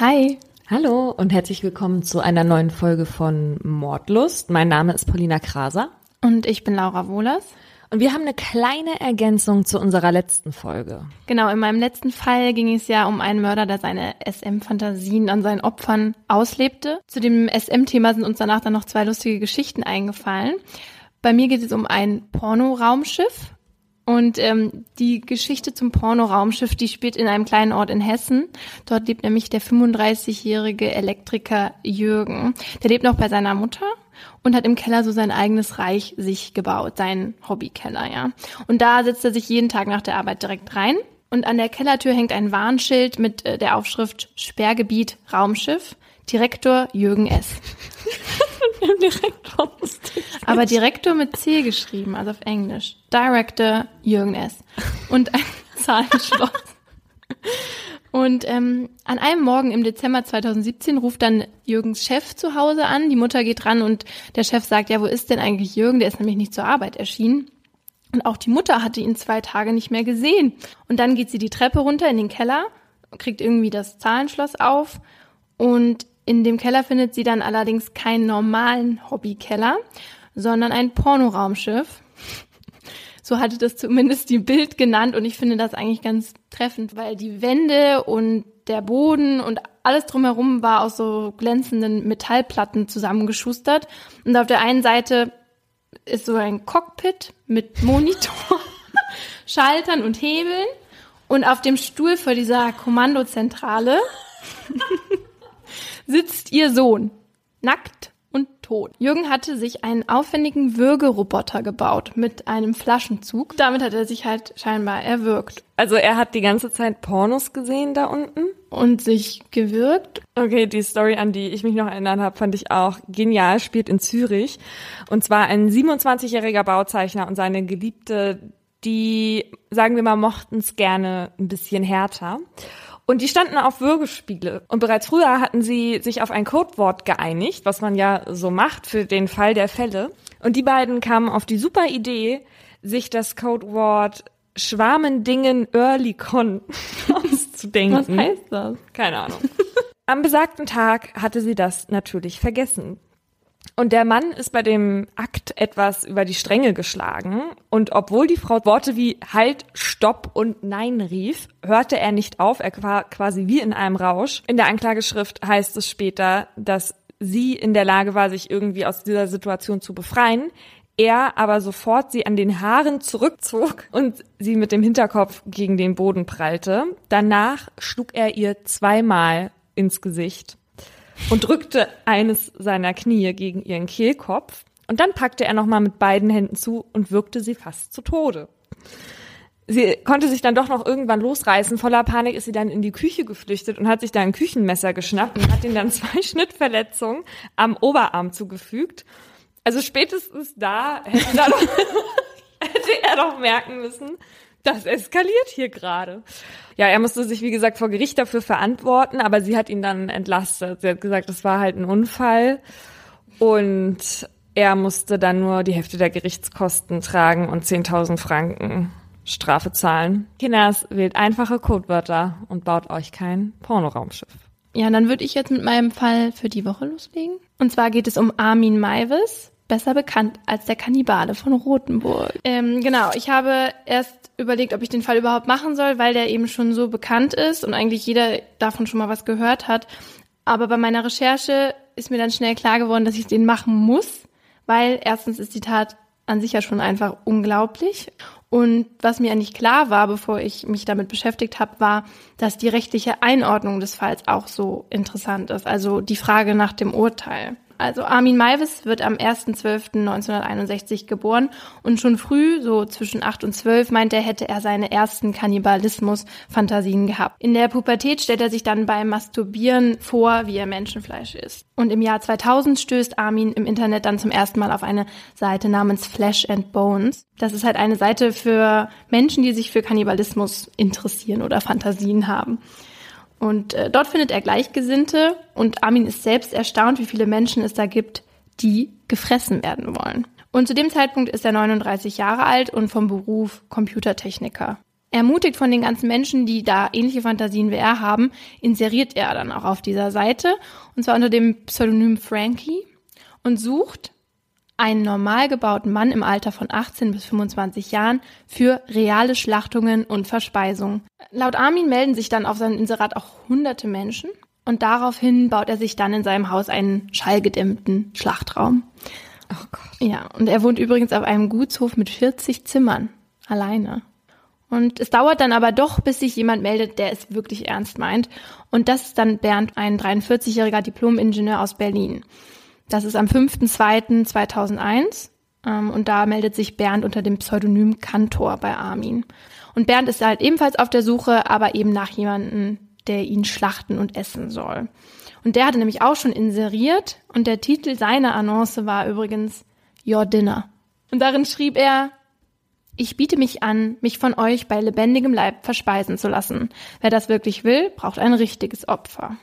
Hi. Hallo und herzlich willkommen zu einer neuen Folge von Mordlust. Mein Name ist Paulina Kraser. Und ich bin Laura Wohlers. Und wir haben eine kleine Ergänzung zu unserer letzten Folge. Genau, in meinem letzten Fall ging es ja um einen Mörder, der seine SM-Fantasien an seinen Opfern auslebte. Zu dem SM-Thema sind uns danach dann noch zwei lustige Geschichten eingefallen. Bei mir geht es um ein Porno-Raumschiff. Und ähm, die Geschichte zum Porno-Raumschiff, die spielt in einem kleinen Ort in Hessen. Dort lebt nämlich der 35-jährige Elektriker Jürgen. Der lebt noch bei seiner Mutter und hat im Keller so sein eigenes Reich sich gebaut, sein Hobbykeller, ja. Und da setzt er sich jeden Tag nach der Arbeit direkt rein. Und an der Kellertür hängt ein Warnschild mit äh, der Aufschrift Sperrgebiet Raumschiff. Direktor Jürgen S. Direktor Aber Direktor mit C geschrieben, also auf Englisch. Director Jürgen S. Und ein Zahlenschloss. Und ähm, an einem Morgen im Dezember 2017 ruft dann Jürgens Chef zu Hause an. Die Mutter geht ran und der Chef sagt, ja, wo ist denn eigentlich Jürgen? Der ist nämlich nicht zur Arbeit erschienen. Und auch die Mutter hatte ihn zwei Tage nicht mehr gesehen. Und dann geht sie die Treppe runter in den Keller, kriegt irgendwie das Zahlenschloss auf und in dem Keller findet sie dann allerdings keinen normalen Hobbykeller, sondern ein Pornoraumschiff. So hatte das zumindest die Bild genannt und ich finde das eigentlich ganz treffend, weil die Wände und der Boden und alles drumherum war aus so glänzenden Metallplatten zusammengeschustert. Und auf der einen Seite ist so ein Cockpit mit Monitor, Schaltern und Hebeln. Und auf dem Stuhl vor dieser Kommandozentrale sitzt ihr Sohn. Nackt und tot. Jürgen hatte sich einen aufwendigen Würgeroboter gebaut mit einem Flaschenzug. Damit hat er sich halt scheinbar erwürgt. Also er hat die ganze Zeit Pornos gesehen da unten? Und sich gewürgt. Okay, die Story, an die ich mich noch erinnern habe, fand ich auch genial. Spielt in Zürich. Und zwar ein 27-jähriger Bauzeichner und seine Geliebte, die, sagen wir mal, mochten es gerne ein bisschen härter. Und die standen auf Würgespiele. Und bereits früher hatten sie sich auf ein Codewort geeinigt, was man ja so macht für den Fall der Fälle. Und die beiden kamen auf die super Idee, sich das Codewort Schwarmendingen Earlycon auszudenken. Was heißt das? Keine Ahnung. Am besagten Tag hatte sie das natürlich vergessen. Und der Mann ist bei dem Akt etwas über die Stränge geschlagen. Und obwohl die Frau Worte wie Halt, Stopp und Nein rief, hörte er nicht auf. Er war quasi wie in einem Rausch. In der Anklageschrift heißt es später, dass sie in der Lage war, sich irgendwie aus dieser Situation zu befreien. Er aber sofort sie an den Haaren zurückzog und sie mit dem Hinterkopf gegen den Boden prallte. Danach schlug er ihr zweimal ins Gesicht und drückte eines seiner Knie gegen ihren Kehlkopf. Und dann packte er nochmal mit beiden Händen zu und wirkte sie fast zu Tode. Sie konnte sich dann doch noch irgendwann losreißen. Voller Panik ist sie dann in die Küche geflüchtet und hat sich da ein Küchenmesser geschnappt und hat ihm dann zwei Schnittverletzungen am Oberarm zugefügt. Also spätestens da hätte er doch, hätte er doch merken müssen, das eskaliert hier gerade. Ja, er musste sich, wie gesagt, vor Gericht dafür verantworten, aber sie hat ihn dann entlastet. Sie hat gesagt, das war halt ein Unfall und er musste dann nur die Hälfte der Gerichtskosten tragen und 10.000 Franken Strafe zahlen. Kinders, wählt einfache Codewörter und baut euch kein Pornoraumschiff. Ja, dann würde ich jetzt mit meinem Fall für die Woche loslegen. Und zwar geht es um Armin Maivis besser bekannt als der Kannibale von Rothenburg. Ähm, genau, ich habe erst überlegt, ob ich den Fall überhaupt machen soll, weil der eben schon so bekannt ist und eigentlich jeder davon schon mal was gehört hat. Aber bei meiner Recherche ist mir dann schnell klar geworden, dass ich den machen muss, weil erstens ist die Tat an sich ja schon einfach unglaublich. Und was mir eigentlich klar war, bevor ich mich damit beschäftigt habe, war, dass die rechtliche Einordnung des Falls auch so interessant ist. Also die Frage nach dem Urteil. Also Armin Maivis wird am 1.12.1961 geboren und schon früh, so zwischen 8 und 12, meint er, hätte er seine ersten Kannibalismus-Fantasien gehabt. In der Pubertät stellt er sich dann beim Masturbieren vor, wie er Menschenfleisch isst. Und im Jahr 2000 stößt Armin im Internet dann zum ersten Mal auf eine Seite namens Flesh and Bones. Das ist halt eine Seite für Menschen, die sich für Kannibalismus interessieren oder Fantasien haben. Und äh, dort findet er Gleichgesinnte und Armin ist selbst erstaunt, wie viele Menschen es da gibt, die gefressen werden wollen. Und zu dem Zeitpunkt ist er 39 Jahre alt und vom Beruf Computertechniker. Ermutigt von den ganzen Menschen, die da ähnliche Fantasien wie er haben, inseriert er dann auch auf dieser Seite, und zwar unter dem Pseudonym Frankie, und sucht einen normal gebauten Mann im Alter von 18 bis 25 Jahren für reale Schlachtungen und Verspeisungen. Laut Armin melden sich dann auf seinem Inserat auch hunderte Menschen und daraufhin baut er sich dann in seinem Haus einen schallgedämmten Schlachtraum. Oh Gott. Ja, und er wohnt übrigens auf einem Gutshof mit 40 Zimmern. Alleine. Und es dauert dann aber doch, bis sich jemand meldet, der es wirklich ernst meint. Und das ist dann Bernd, ein 43-jähriger Diplom-Ingenieur aus Berlin. Das ist am 5.2.2001 ähm, und da meldet sich Bernd unter dem Pseudonym Kantor bei Armin. Und Bernd ist halt ebenfalls auf der Suche, aber eben nach jemandem, der ihn schlachten und essen soll. Und der hatte nämlich auch schon inseriert und der Titel seiner Annonce war übrigens Your Dinner. Und darin schrieb er, ich biete mich an, mich von euch bei lebendigem Leib verspeisen zu lassen. Wer das wirklich will, braucht ein richtiges Opfer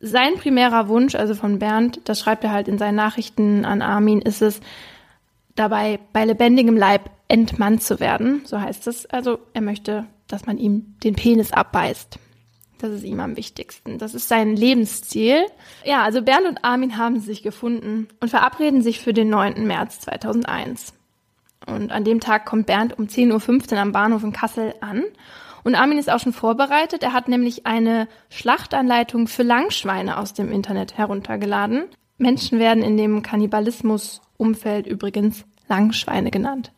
sein primärer Wunsch, also von Bernd, das schreibt er halt in seinen Nachrichten an Armin, ist es, dabei bei lebendigem Leib entmannt zu werden. So heißt es. Also er möchte, dass man ihm den Penis abbeißt. Das ist ihm am wichtigsten. Das ist sein Lebensziel. Ja, also Bernd und Armin haben sich gefunden und verabreden sich für den 9. März 2001. Und an dem Tag kommt Bernd um 10.15 Uhr am Bahnhof in Kassel an und Armin ist auch schon vorbereitet. Er hat nämlich eine Schlachtanleitung für Langschweine aus dem Internet heruntergeladen. Menschen werden in dem Kannibalismus-Umfeld übrigens Langschweine genannt.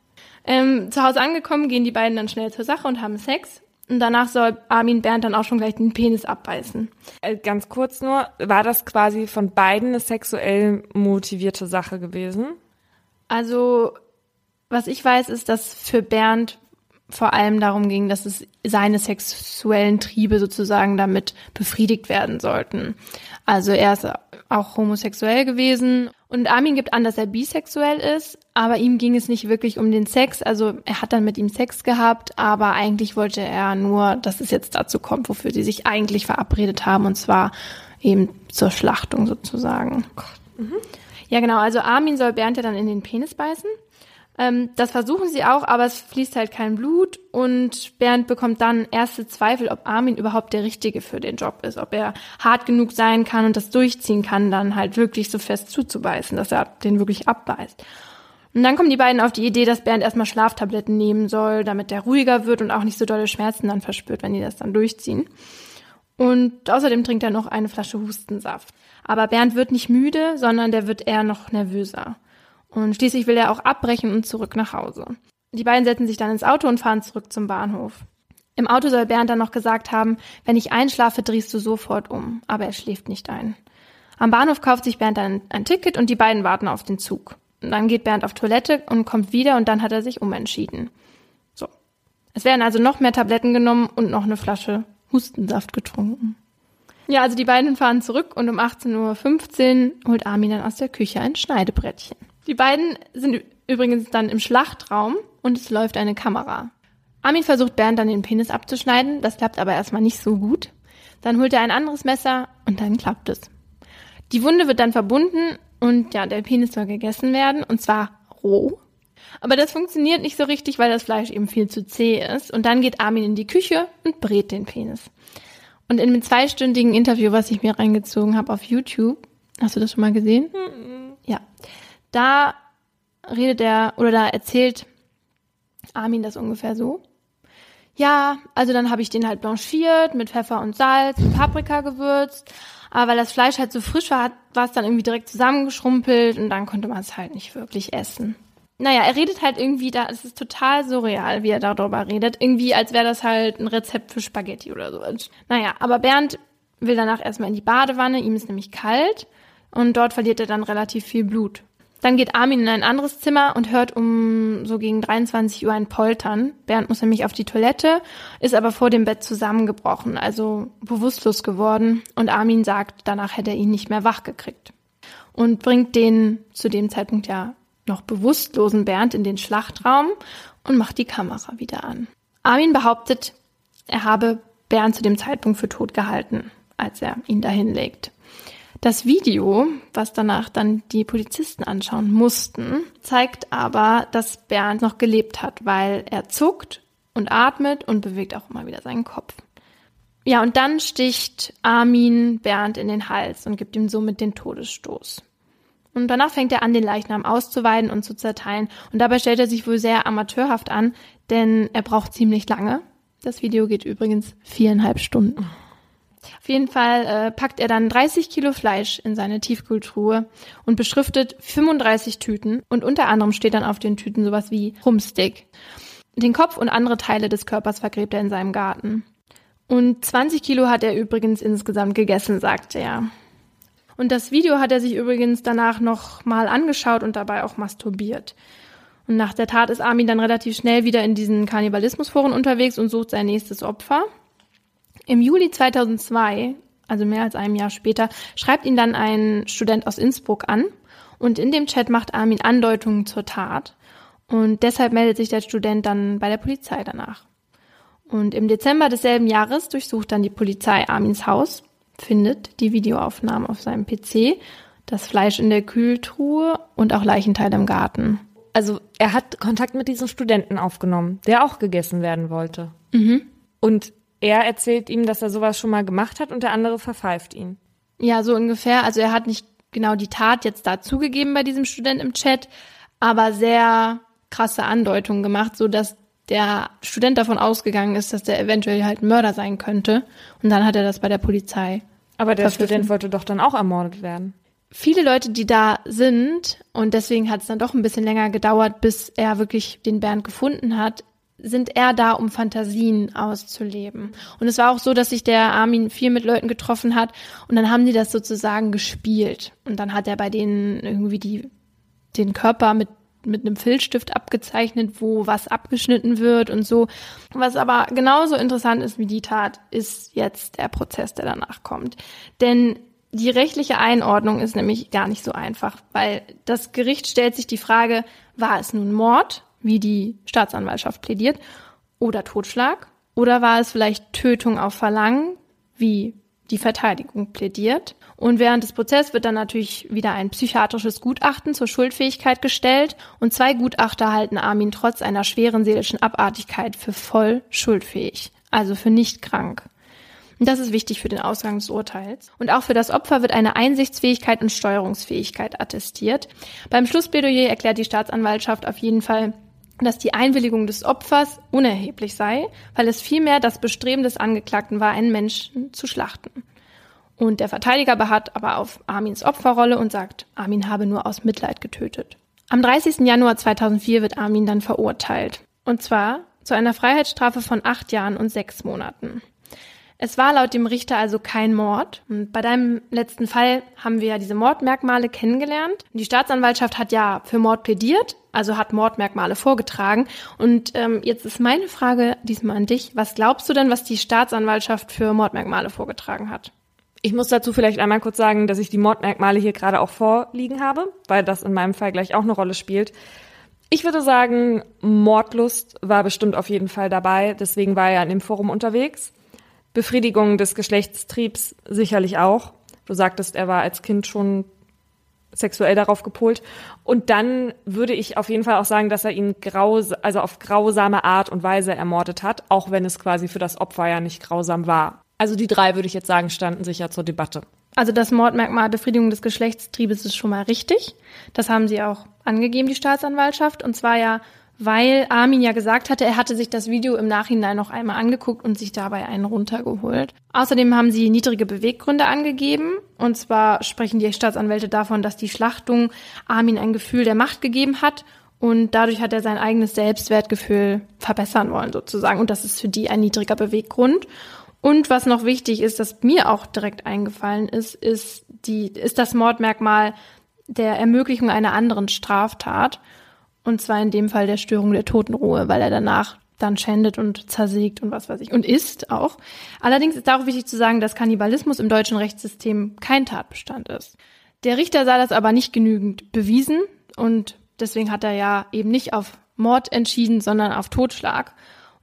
Ähm, zu Hause angekommen, gehen die beiden dann schnell zur Sache und haben Sex. Und danach soll Armin Bernd dann auch schon gleich den Penis abbeißen. Äh, ganz kurz nur, war das quasi von beiden eine sexuell motivierte Sache gewesen? Also, was ich weiß, ist, dass für Bernd vor allem darum ging, dass es seine sexuellen Triebe sozusagen damit befriedigt werden sollten. Also er ist auch homosexuell gewesen und Armin gibt an, dass er bisexuell ist, aber ihm ging es nicht wirklich um den Sex. Also er hat dann mit ihm Sex gehabt, aber eigentlich wollte er nur, dass es jetzt dazu kommt, wofür sie sich eigentlich verabredet haben, und zwar eben zur Schlachtung sozusagen. Oh mhm. Ja, genau. Also Armin soll Bernd ja dann in den Penis beißen. Ähm, das versuchen sie auch, aber es fließt halt kein Blut und Bernd bekommt dann erste Zweifel, ob Armin überhaupt der Richtige für den Job ist, ob er hart genug sein kann und das durchziehen kann, dann halt wirklich so fest zuzubeißen, dass er den wirklich abbeißt. Und dann kommen die beiden auf die Idee, dass Bernd erstmal Schlaftabletten nehmen soll, damit er ruhiger wird und auch nicht so dolle Schmerzen dann verspürt, wenn die das dann durchziehen. Und außerdem trinkt er noch eine Flasche Hustensaft. Aber Bernd wird nicht müde, sondern der wird eher noch nervöser. Und schließlich will er auch abbrechen und zurück nach Hause. Die beiden setzen sich dann ins Auto und fahren zurück zum Bahnhof. Im Auto soll Bernd dann noch gesagt haben, wenn ich einschlafe, drehst du sofort um. Aber er schläft nicht ein. Am Bahnhof kauft sich Bernd dann ein Ticket und die beiden warten auf den Zug. Und dann geht Bernd auf Toilette und kommt wieder und dann hat er sich umentschieden. So. Es werden also noch mehr Tabletten genommen und noch eine Flasche Hustensaft getrunken. Ja, also die beiden fahren zurück und um 18.15 Uhr holt Armin dann aus der Küche ein Schneidebrettchen. Die beiden sind übrigens dann im Schlachtraum und es läuft eine Kamera. Armin versucht Bernd dann den Penis abzuschneiden, das klappt aber erstmal nicht so gut. Dann holt er ein anderes Messer und dann klappt es. Die Wunde wird dann verbunden und ja, der Penis soll gegessen werden und zwar roh. Aber das funktioniert nicht so richtig, weil das Fleisch eben viel zu zäh ist. Und dann geht Armin in die Küche und brät den Penis. Und in einem zweistündigen Interview, was ich mir reingezogen habe auf YouTube, hast du das schon mal gesehen? Mhm. Ja da redet er oder da erzählt Armin das ungefähr so. Ja, also dann habe ich den halt blanchiert mit Pfeffer und Salz und Paprika gewürzt. Aber weil das Fleisch halt so frisch war, war es dann irgendwie direkt zusammengeschrumpelt und dann konnte man es halt nicht wirklich essen. Naja, er redet halt irgendwie da, es ist total surreal, wie er darüber redet. Irgendwie, als wäre das halt ein Rezept für Spaghetti oder so. Naja, aber Bernd will danach erstmal in die Badewanne, ihm ist nämlich kalt und dort verliert er dann relativ viel Blut. Dann geht Armin in ein anderes Zimmer und hört um so gegen 23 Uhr ein Poltern. Bernd muss nämlich auf die Toilette, ist aber vor dem Bett zusammengebrochen, also bewusstlos geworden. Und Armin sagt, danach hätte er ihn nicht mehr wach gekriegt. Und bringt den zu dem Zeitpunkt ja noch bewusstlosen Bernd in den Schlachtraum und macht die Kamera wieder an. Armin behauptet, er habe Bernd zu dem Zeitpunkt für tot gehalten, als er ihn dahin legt. Das Video, was danach dann die Polizisten anschauen mussten, zeigt aber, dass Bernd noch gelebt hat, weil er zuckt und atmet und bewegt auch immer wieder seinen Kopf. Ja, und dann sticht Armin Bernd in den Hals und gibt ihm somit den Todesstoß. Und danach fängt er an, den Leichnam auszuweiden und zu zerteilen. Und dabei stellt er sich wohl sehr amateurhaft an, denn er braucht ziemlich lange. Das Video geht übrigens viereinhalb Stunden. Auf jeden Fall äh, packt er dann 30 Kilo Fleisch in seine Tiefkühltruhe und beschriftet 35 Tüten. Und unter anderem steht dann auf den Tüten sowas wie Rumstick. Den Kopf und andere Teile des Körpers vergräbt er in seinem Garten. Und 20 Kilo hat er übrigens insgesamt gegessen, sagt er. Und das Video hat er sich übrigens danach noch mal angeschaut und dabei auch masturbiert. Und nach der Tat ist Armin dann relativ schnell wieder in diesen Kannibalismusforen unterwegs und sucht sein nächstes Opfer. Im Juli 2002, also mehr als einem Jahr später, schreibt ihn dann ein Student aus Innsbruck an und in dem Chat macht Armin Andeutungen zur Tat. Und deshalb meldet sich der Student dann bei der Polizei danach. Und im Dezember desselben Jahres durchsucht dann die Polizei Armins Haus, findet die Videoaufnahmen auf seinem PC, das Fleisch in der Kühltruhe und auch Leichenteile im Garten. Also er hat Kontakt mit diesem Studenten aufgenommen, der auch gegessen werden wollte. Mhm. Und er erzählt ihm, dass er sowas schon mal gemacht hat und der andere verpfeift ihn. Ja, so ungefähr. Also er hat nicht genau die Tat jetzt da zugegeben bei diesem Student im Chat, aber sehr krasse Andeutungen gemacht, so dass der Student davon ausgegangen ist, dass der eventuell halt ein Mörder sein könnte. Und dann hat er das bei der Polizei. Aber der Student wollte doch dann auch ermordet werden. Viele Leute, die da sind, und deswegen hat es dann doch ein bisschen länger gedauert, bis er wirklich den Bernd gefunden hat, sind eher da, um Fantasien auszuleben. Und es war auch so, dass sich der Armin viel mit Leuten getroffen hat und dann haben die das sozusagen gespielt. Und dann hat er bei denen irgendwie die, den Körper mit mit einem Filzstift abgezeichnet, wo was abgeschnitten wird und so. Was aber genauso interessant ist wie die Tat, ist jetzt der Prozess, der danach kommt. Denn die rechtliche Einordnung ist nämlich gar nicht so einfach, weil das Gericht stellt sich die Frage, war es nun Mord, wie die Staatsanwaltschaft plädiert, oder Totschlag? Oder war es vielleicht Tötung auf Verlangen, wie die Verteidigung plädiert? Und während des Prozesses wird dann natürlich wieder ein psychiatrisches Gutachten zur Schuldfähigkeit gestellt und zwei Gutachter halten Armin trotz einer schweren seelischen Abartigkeit für voll schuldfähig, also für nicht krank. Und das ist wichtig für den Ausgang des Urteils. Und auch für das Opfer wird eine Einsichtsfähigkeit und Steuerungsfähigkeit attestiert. Beim Schlussplädoyer erklärt die Staatsanwaltschaft auf jeden Fall, dass die Einwilligung des Opfers unerheblich sei, weil es vielmehr das Bestreben des Angeklagten war, einen Menschen zu schlachten. Und der Verteidiger beharrt aber auf Armins Opferrolle und sagt, Armin habe nur aus Mitleid getötet. Am 30. Januar 2004 wird Armin dann verurteilt. Und zwar zu einer Freiheitsstrafe von acht Jahren und sechs Monaten. Es war laut dem Richter also kein Mord. Und bei deinem letzten Fall haben wir ja diese Mordmerkmale kennengelernt. Die Staatsanwaltschaft hat ja für Mord plädiert, also hat Mordmerkmale vorgetragen. Und ähm, jetzt ist meine Frage diesmal an dich. Was glaubst du denn, was die Staatsanwaltschaft für Mordmerkmale vorgetragen hat? Ich muss dazu vielleicht einmal kurz sagen, dass ich die Mordmerkmale hier gerade auch vorliegen habe, weil das in meinem Fall gleich auch eine Rolle spielt. Ich würde sagen, Mordlust war bestimmt auf jeden Fall dabei, deswegen war er in dem Forum unterwegs. Befriedigung des Geschlechtstriebs sicherlich auch. Du sagtest, er war als Kind schon sexuell darauf gepolt. Und dann würde ich auf jeden Fall auch sagen, dass er ihn graus also auf grausame Art und Weise ermordet hat, auch wenn es quasi für das Opfer ja nicht grausam war. Also die drei, würde ich jetzt sagen, standen sicher zur Debatte. Also das Mordmerkmal Befriedigung des Geschlechtstriebes ist schon mal richtig. Das haben sie auch angegeben, die Staatsanwaltschaft. Und zwar ja, weil Armin ja gesagt hatte, er hatte sich das Video im Nachhinein noch einmal angeguckt und sich dabei einen runtergeholt. Außerdem haben sie niedrige Beweggründe angegeben. Und zwar sprechen die Staatsanwälte davon, dass die Schlachtung Armin ein Gefühl der Macht gegeben hat und dadurch hat er sein eigenes Selbstwertgefühl verbessern wollen sozusagen. Und das ist für die ein niedriger Beweggrund. Und was noch wichtig ist, das mir auch direkt eingefallen ist, ist die, ist das Mordmerkmal der Ermöglichung einer anderen Straftat. Und zwar in dem Fall der Störung der Totenruhe, weil er danach dann schändet und zersägt und was weiß ich. Und isst auch. Allerdings ist darauf wichtig zu sagen, dass Kannibalismus im deutschen Rechtssystem kein Tatbestand ist. Der Richter sah das aber nicht genügend bewiesen und deswegen hat er ja eben nicht auf Mord entschieden, sondern auf Totschlag.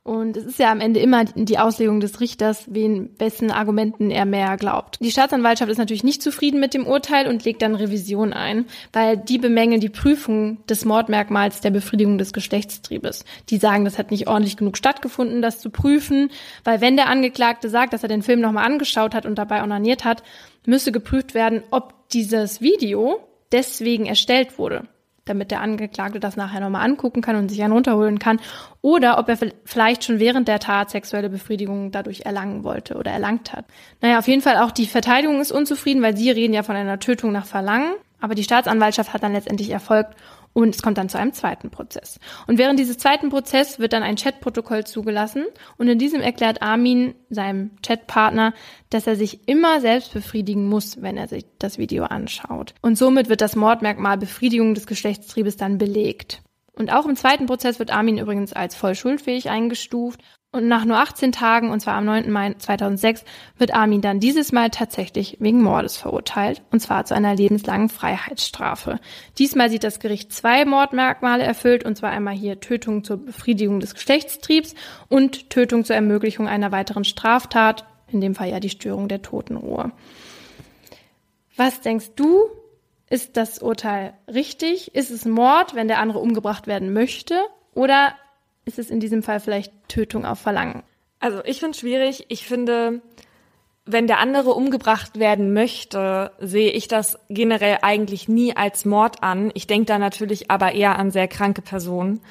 Und es ist ja am Ende immer die Auslegung des Richters, wen, wessen Argumenten er mehr glaubt. Die Staatsanwaltschaft ist natürlich nicht zufrieden mit dem Urteil und legt dann Revision ein, weil die bemängeln die Prüfung des Mordmerkmals der Befriedigung des Geschlechtstriebes. Die sagen, das hat nicht ordentlich genug stattgefunden, das zu prüfen, weil wenn der Angeklagte sagt, dass er den Film nochmal angeschaut hat und dabei onaniert hat, müsste geprüft werden, ob dieses Video deswegen erstellt wurde damit der Angeklagte das nachher nochmal angucken kann und sich einen runterholen kann. Oder ob er vielleicht schon während der Tat sexuelle Befriedigung dadurch erlangen wollte oder erlangt hat. Naja, auf jeden Fall auch die Verteidigung ist unzufrieden, weil sie reden ja von einer Tötung nach Verlangen. Aber die Staatsanwaltschaft hat dann letztendlich erfolgt und es kommt dann zu einem zweiten Prozess. Und während dieses zweiten Prozess wird dann ein Chatprotokoll zugelassen und in diesem erklärt Armin seinem Chatpartner, dass er sich immer selbst befriedigen muss, wenn er sich das Video anschaut. Und somit wird das Mordmerkmal Befriedigung des Geschlechtstriebes dann belegt. Und auch im zweiten Prozess wird Armin übrigens als voll schuldfähig eingestuft und nach nur 18 Tagen, und zwar am 9. Mai 2006, wird Armin dann dieses Mal tatsächlich wegen Mordes verurteilt, und zwar zu einer lebenslangen Freiheitsstrafe. Diesmal sieht das Gericht zwei Mordmerkmale erfüllt, und zwar einmal hier Tötung zur Befriedigung des Geschlechtstriebs und Tötung zur Ermöglichung einer weiteren Straftat, in dem Fall ja die Störung der Totenruhe. Was denkst du? Ist das Urteil richtig? Ist es Mord, wenn der andere umgebracht werden möchte? Oder ist es in diesem Fall vielleicht Tötung auf Verlangen? Also ich finde es schwierig. Ich finde, wenn der andere umgebracht werden möchte, sehe ich das generell eigentlich nie als Mord an. Ich denke da natürlich aber eher an sehr kranke Personen.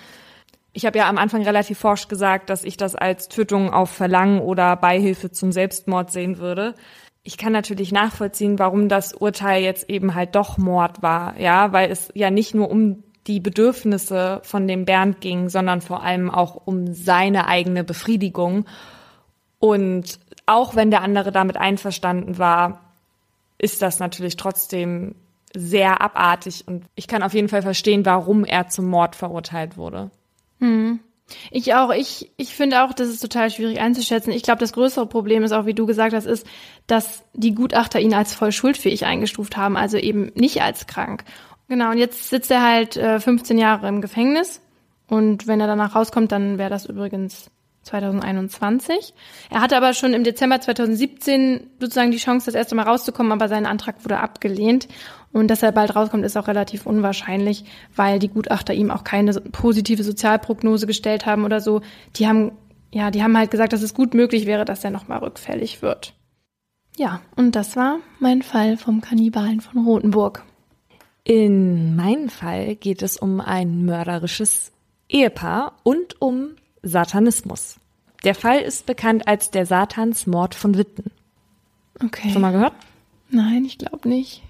Ich habe ja am Anfang relativ forsch gesagt, dass ich das als Tötung auf Verlangen oder Beihilfe zum Selbstmord sehen würde. Ich kann natürlich nachvollziehen, warum das Urteil jetzt eben halt doch Mord war, ja, weil es ja nicht nur um die Bedürfnisse von dem Bernd ging, sondern vor allem auch um seine eigene Befriedigung. Und auch wenn der andere damit einverstanden war, ist das natürlich trotzdem sehr abartig und ich kann auf jeden Fall verstehen, warum er zum Mord verurteilt wurde. Hm. Ich auch. Ich, ich finde auch, das ist total schwierig einzuschätzen. Ich glaube, das größere Problem ist auch, wie du gesagt hast, ist, dass die Gutachter ihn als voll schuldfähig eingestuft haben, also eben nicht als krank. Genau, und jetzt sitzt er halt äh, 15 Jahre im Gefängnis. Und wenn er danach rauskommt, dann wäre das übrigens 2021. Er hatte aber schon im Dezember 2017 sozusagen die Chance, das erste Mal rauszukommen, aber sein Antrag wurde abgelehnt. Und dass er bald rauskommt, ist auch relativ unwahrscheinlich, weil die Gutachter ihm auch keine positive Sozialprognose gestellt haben oder so. Die haben, ja, die haben halt gesagt, dass es gut möglich wäre, dass er nochmal rückfällig wird. Ja, und das war mein Fall vom Kannibalen von Rothenburg. In meinem Fall geht es um ein mörderisches Ehepaar und um Satanismus. Der Fall ist bekannt als der Satansmord von Witten. Okay. Schon mal gehört? Nein, ich glaube nicht.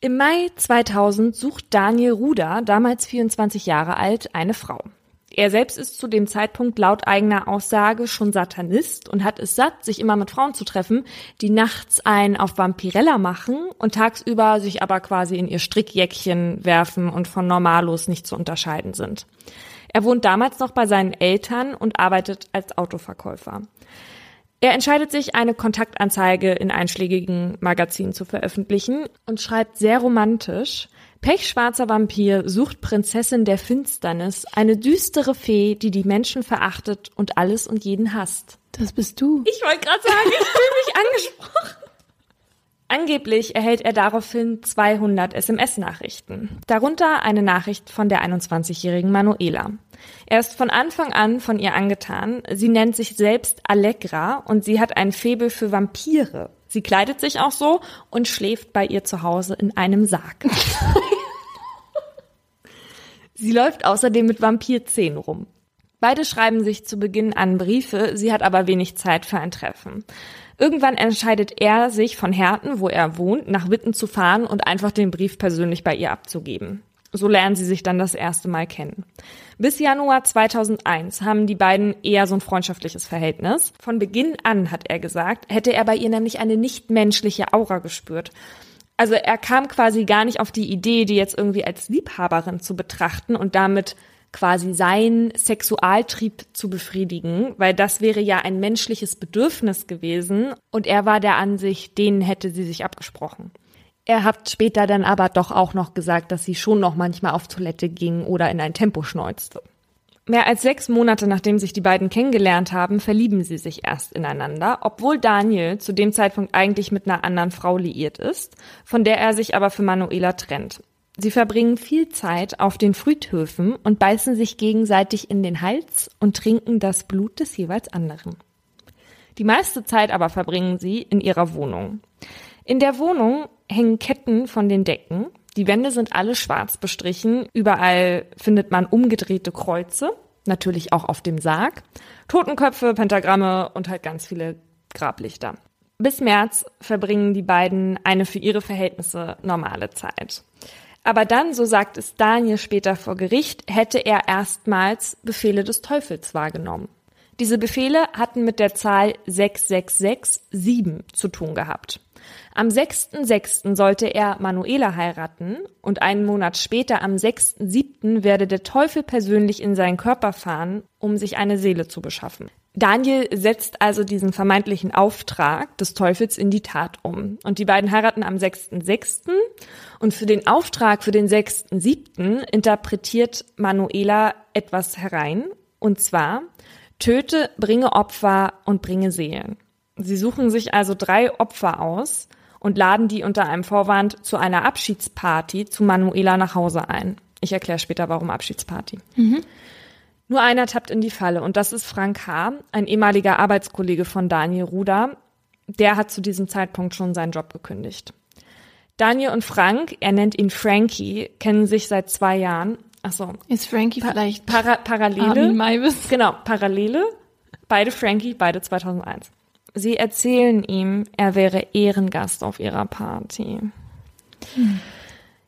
Im Mai 2000 sucht Daniel Ruder, damals 24 Jahre alt, eine Frau. Er selbst ist zu dem Zeitpunkt laut eigener Aussage schon Satanist und hat es satt, sich immer mit Frauen zu treffen, die nachts ein auf Vampirella machen und tagsüber sich aber quasi in ihr Strickjäckchen werfen und von Normalos nicht zu unterscheiden sind. Er wohnt damals noch bei seinen Eltern und arbeitet als Autoverkäufer. Er entscheidet sich, eine Kontaktanzeige in einschlägigen Magazinen zu veröffentlichen und schreibt sehr romantisch, Pechschwarzer Vampir sucht Prinzessin der Finsternis, eine düstere Fee, die die Menschen verachtet und alles und jeden hasst. Das bist du. Ich wollte gerade sagen, ich fühle mich angesprochen. Angeblich erhält er daraufhin 200 SMS-Nachrichten, darunter eine Nachricht von der 21-jährigen Manuela. Er ist von Anfang an von ihr angetan. Sie nennt sich selbst Allegra und sie hat ein Faible für Vampire. Sie kleidet sich auch so und schläft bei ihr zu Hause in einem Sarg. sie läuft außerdem mit Vampirzähnen rum. Beide schreiben sich zu Beginn an Briefe, sie hat aber wenig Zeit für ein Treffen. Irgendwann entscheidet er sich von Herten, wo er wohnt, nach Witten zu fahren und einfach den Brief persönlich bei ihr abzugeben. So lernen sie sich dann das erste Mal kennen. Bis Januar 2001 haben die beiden eher so ein freundschaftliches Verhältnis. Von Beginn an, hat er gesagt, hätte er bei ihr nämlich eine nichtmenschliche Aura gespürt. Also er kam quasi gar nicht auf die Idee, die jetzt irgendwie als Liebhaberin zu betrachten und damit quasi seinen Sexualtrieb zu befriedigen, weil das wäre ja ein menschliches Bedürfnis gewesen und er war der Ansicht, denen hätte sie sich abgesprochen. Er hat später dann aber doch auch noch gesagt, dass sie schon noch manchmal auf Toilette ging oder in ein Tempo schneuzte. Mehr als sechs Monate nachdem sich die beiden kennengelernt haben, verlieben sie sich erst ineinander, obwohl Daniel zu dem Zeitpunkt eigentlich mit einer anderen Frau liiert ist, von der er sich aber für Manuela trennt. Sie verbringen viel Zeit auf den Friedhöfen und beißen sich gegenseitig in den Hals und trinken das Blut des jeweils anderen. Die meiste Zeit aber verbringen sie in ihrer Wohnung. In der Wohnung hängen Ketten von den Decken. Die Wände sind alle schwarz bestrichen. Überall findet man umgedrehte Kreuze, natürlich auch auf dem Sarg. Totenköpfe, Pentagramme und halt ganz viele Grablichter. Bis März verbringen die beiden eine für ihre Verhältnisse normale Zeit. Aber dann, so sagt es Daniel später vor Gericht, hätte er erstmals Befehle des Teufels wahrgenommen. Diese Befehle hatten mit der Zahl 6667 zu tun gehabt. Am 6.6. sollte er Manuela heiraten und einen Monat später, am 6.7., werde der Teufel persönlich in seinen Körper fahren, um sich eine Seele zu beschaffen. Daniel setzt also diesen vermeintlichen Auftrag des Teufels in die Tat um. Und die beiden heiraten am 6.6. Und für den Auftrag für den 6.7. interpretiert Manuela etwas herein. Und zwar, töte, bringe Opfer und bringe Seelen. Sie suchen sich also drei Opfer aus und laden die unter einem Vorwand zu einer Abschiedsparty zu Manuela nach Hause ein. Ich erkläre später, warum Abschiedsparty. Mhm. Nur einer tappt in die Falle und das ist Frank H., ein ehemaliger Arbeitskollege von Daniel Ruder. Der hat zu diesem Zeitpunkt schon seinen Job gekündigt. Daniel und Frank, er nennt ihn Frankie, kennen sich seit zwei Jahren. Ach so. Ist Frankie pa vielleicht para Parallele? Genau, Parallele. Beide Frankie, beide 2001. Sie erzählen ihm, er wäre Ehrengast auf ihrer Party. Hm.